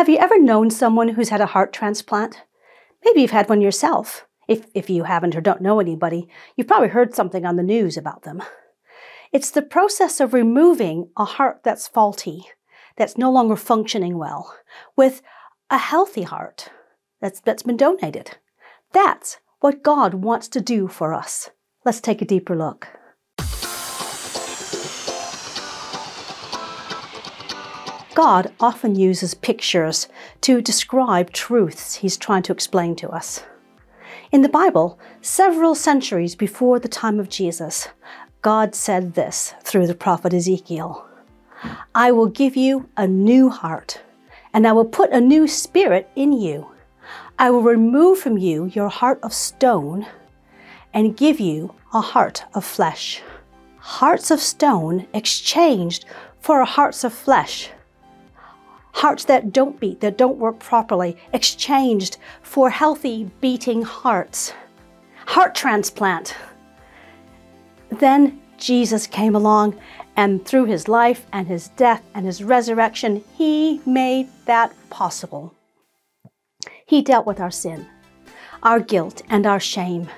Have you ever known someone who's had a heart transplant? Maybe you've had one yourself. If, if you haven't or don't know anybody, you've probably heard something on the news about them. It's the process of removing a heart that's faulty, that's no longer functioning well, with a healthy heart that's, that's been donated. That's what God wants to do for us. Let's take a deeper look. God often uses pictures to describe truths he's trying to explain to us. In the Bible, several centuries before the time of Jesus, God said this through the prophet Ezekiel I will give you a new heart, and I will put a new spirit in you. I will remove from you your heart of stone and give you a heart of flesh. Hearts of stone exchanged for hearts of flesh hearts that don't beat, that don't work properly, exchanged for healthy beating hearts. Heart transplant. Then Jesus came along, and through his life and his death and his resurrection, he made that possible. He dealt with our sin, our guilt, and our shame,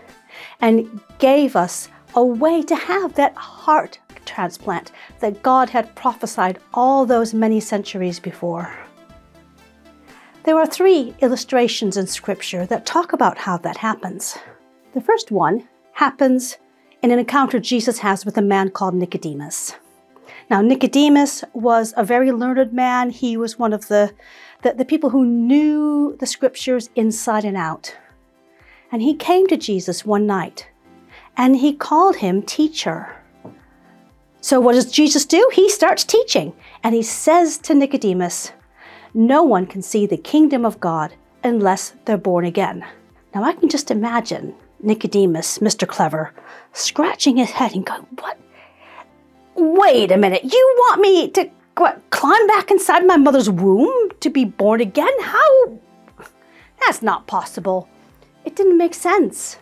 and gave us a way to have that heart transplant that God had prophesied all those many centuries before. There are three illustrations in Scripture that talk about how that happens. The first one happens in an encounter Jesus has with a man called Nicodemus. Now, Nicodemus was a very learned man. He was one of the, the, the people who knew the Scriptures inside and out. And he came to Jesus one night and he called him teacher. So, what does Jesus do? He starts teaching, and he says to Nicodemus, No one can see the kingdom of God unless they're born again. Now, I can just imagine Nicodemus, Mr. Clever, scratching his head and going, What? Wait a minute, you want me to what, climb back inside my mother's womb to be born again? How? That's not possible. It didn't make sense.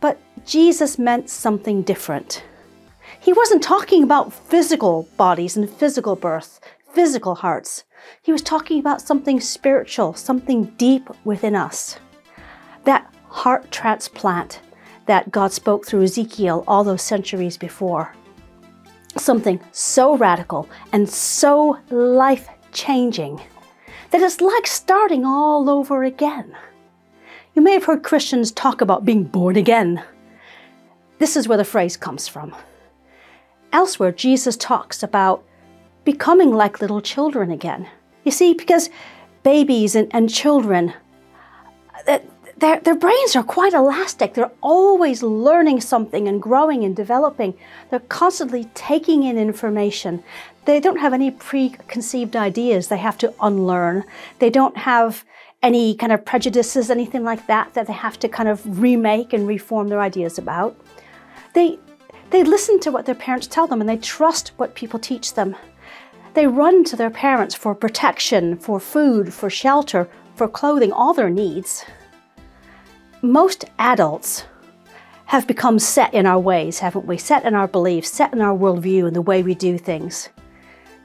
But Jesus meant something different. He wasn't talking about physical bodies and physical birth, physical hearts. He was talking about something spiritual, something deep within us. That heart transplant that God spoke through Ezekiel all those centuries before. Something so radical and so life changing that it's like starting all over again. You may have heard Christians talk about being born again. This is where the phrase comes from. Elsewhere, Jesus talks about becoming like little children again. You see, because babies and, and children, their, their brains are quite elastic. They're always learning something and growing and developing. They're constantly taking in information. They don't have any preconceived ideas they have to unlearn. They don't have any kind of prejudices, anything like that, that they have to kind of remake and reform their ideas about. They, they listen to what their parents tell them and they trust what people teach them. They run to their parents for protection, for food, for shelter, for clothing, all their needs. Most adults have become set in our ways, haven't we? Set in our beliefs, set in our worldview and the way we do things,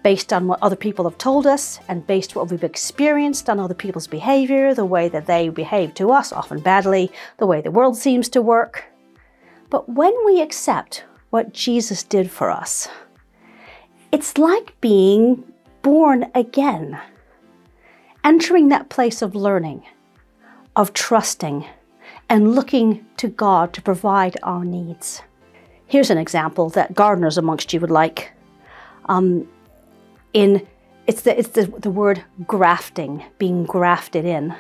based on what other people have told us and based what we've experienced on other people's behavior, the way that they behave to us, often badly, the way the world seems to work. But when we accept what Jesus did for us. It's like being born again, entering that place of learning, of trusting, and looking to God to provide our needs. Here's an example that gardeners amongst you would like. Um, in it's the it's the, the word grafting, being grafted in.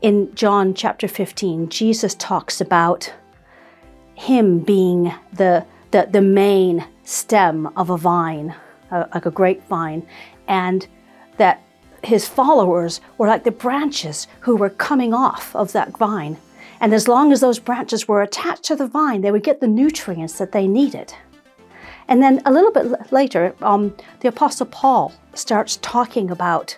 In John chapter 15, Jesus talks about him being the, the, the main stem of a vine, like a grapevine, and that his followers were like the branches who were coming off of that vine. And as long as those branches were attached to the vine, they would get the nutrients that they needed. And then a little bit later, um, the Apostle Paul starts talking about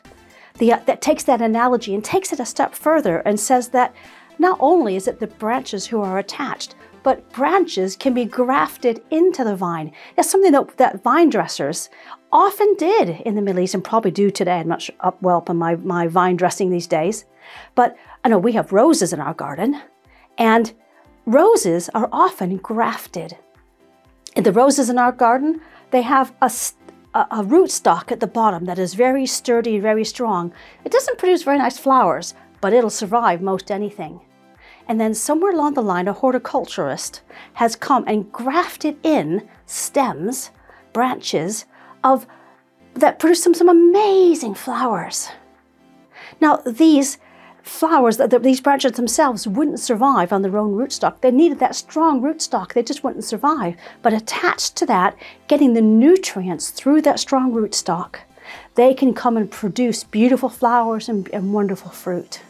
the, uh, that takes that analogy and takes it a step further and says that not only is it the branches who are attached, but branches can be grafted into the vine. That's something that, that vine dressers often did in the Middle East and probably do today. I'm not sure, up well up on my, my vine dressing these days. But I know we have roses in our garden, and roses are often grafted. In the roses in our garden, they have a, a, a rootstock at the bottom that is very sturdy, very strong. It doesn't produce very nice flowers, but it'll survive most anything. And then somewhere along the line, a horticulturist has come and grafted in stems, branches of that produce some, some amazing flowers. Now, these flowers, these branches themselves wouldn't survive on their own rootstock. They needed that strong rootstock. They just wouldn't survive. But attached to that, getting the nutrients through that strong rootstock, they can come and produce beautiful flowers and, and wonderful fruit.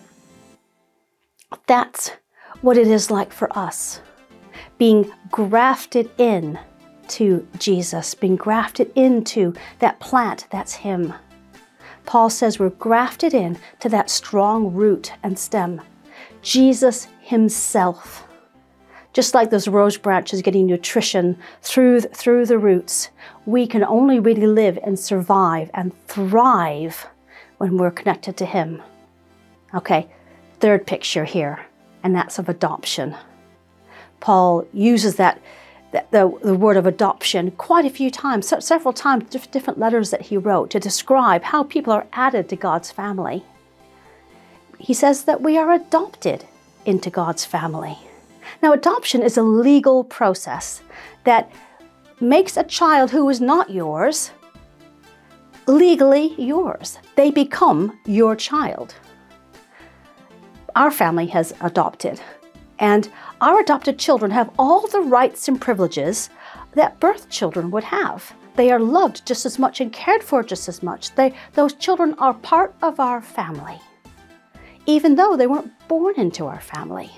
That's what it is like for us, being grafted in to Jesus, being grafted into that plant that's Him. Paul says we're grafted in to that strong root and stem, Jesus Himself. Just like those rose branches getting nutrition through, through the roots, we can only really live and survive and thrive when we're connected to Him. Okay, third picture here and that's of adoption. Paul uses that, the, the word of adoption quite a few times, several times, different letters that he wrote to describe how people are added to God's family. He says that we are adopted into God's family. Now, adoption is a legal process that makes a child who is not yours legally yours. They become your child our family has adopted. And our adopted children have all the rights and privileges that birth children would have. They are loved just as much and cared for just as much. They, those children are part of our family, even though they weren't born into our family.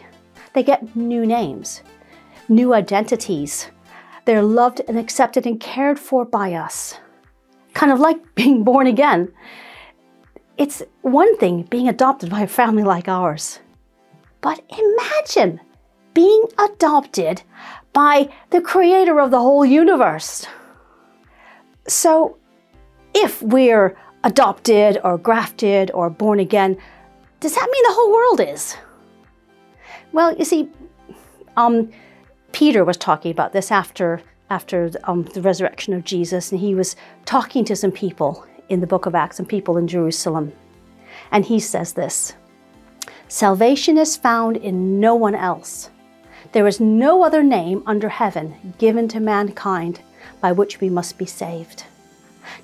They get new names, new identities. They're loved and accepted and cared for by us. Kind of like being born again. It's one thing being adopted by a family like ours, but imagine being adopted by the creator of the whole universe. So, if we're adopted or grafted or born again, does that mean the whole world is? Well, you see, um, Peter was talking about this after after um, the resurrection of Jesus, and he was talking to some people in the book of Acts and people in Jerusalem. And he says this Salvation is found in no one else. There is no other name under heaven given to mankind by which we must be saved.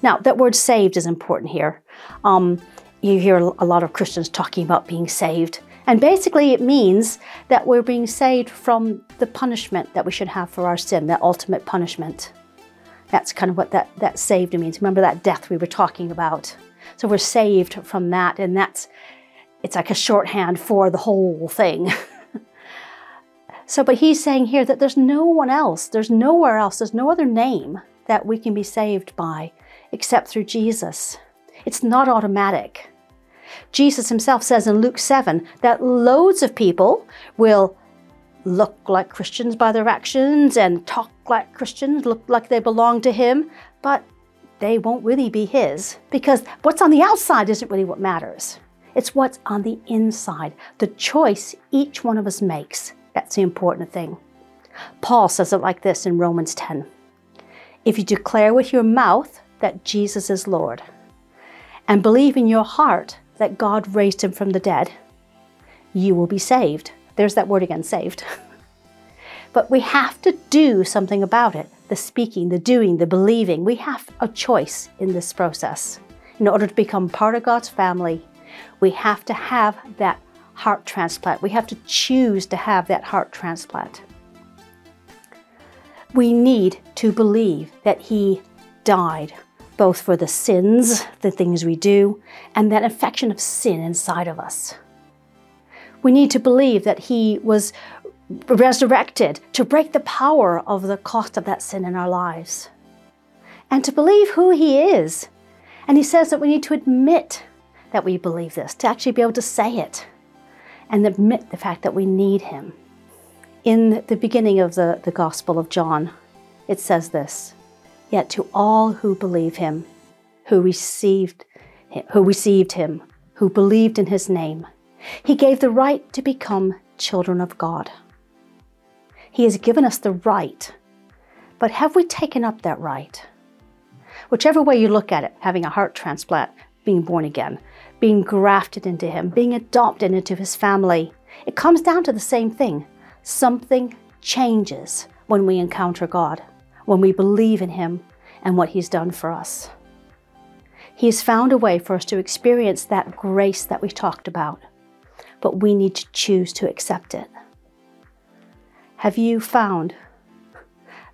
Now, that word saved is important here. Um, you hear a lot of Christians talking about being saved. And basically, it means that we're being saved from the punishment that we should have for our sin, that ultimate punishment. That's kind of what that, that saved means. Remember that death we were talking about. So we're saved from that, and that's it's like a shorthand for the whole thing. so, but he's saying here that there's no one else, there's nowhere else, there's no other name that we can be saved by except through Jesus. It's not automatic. Jesus himself says in Luke 7 that loads of people will look like Christians by their actions and talk like Christians, look like they belong to Him, but they won't really be His because what's on the outside isn't really what matters. It's what's on the inside, the choice each one of us makes. That's the important thing. Paul says it like this in Romans 10 If you declare with your mouth that Jesus is Lord and believe in your heart that God raised him from the dead, you will be saved. There's that word again, saved. but we have to do something about it the speaking, the doing, the believing. We have a choice in this process. In order to become part of God's family, we have to have that heart transplant. We have to choose to have that heart transplant. We need to believe that He died both for the sins, the things we do, and that infection of sin inside of us. We need to believe that He was resurrected to break the power of the cost of that sin in our lives. And to believe who He is. And He says that we need to admit that we believe this, to actually be able to say it and admit the fact that we need Him. In the beginning of the, the Gospel of John, it says this Yet to all who believe him, who received, who received him, who believed in his name, he gave the right to become children of God. He has given us the right, but have we taken up that right? Whichever way you look at it, having a heart transplant, being born again, being grafted into Him, being adopted into His family, it comes down to the same thing. Something changes when we encounter God, when we believe in Him and what He's done for us. He has found a way for us to experience that grace that we talked about, but we need to choose to accept it. Have you found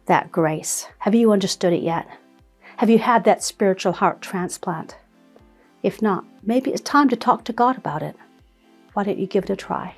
that grace? Have you understood it yet? Have you had that spiritual heart transplant? If not, maybe it's time to talk to God about it. Why don't you give it a try?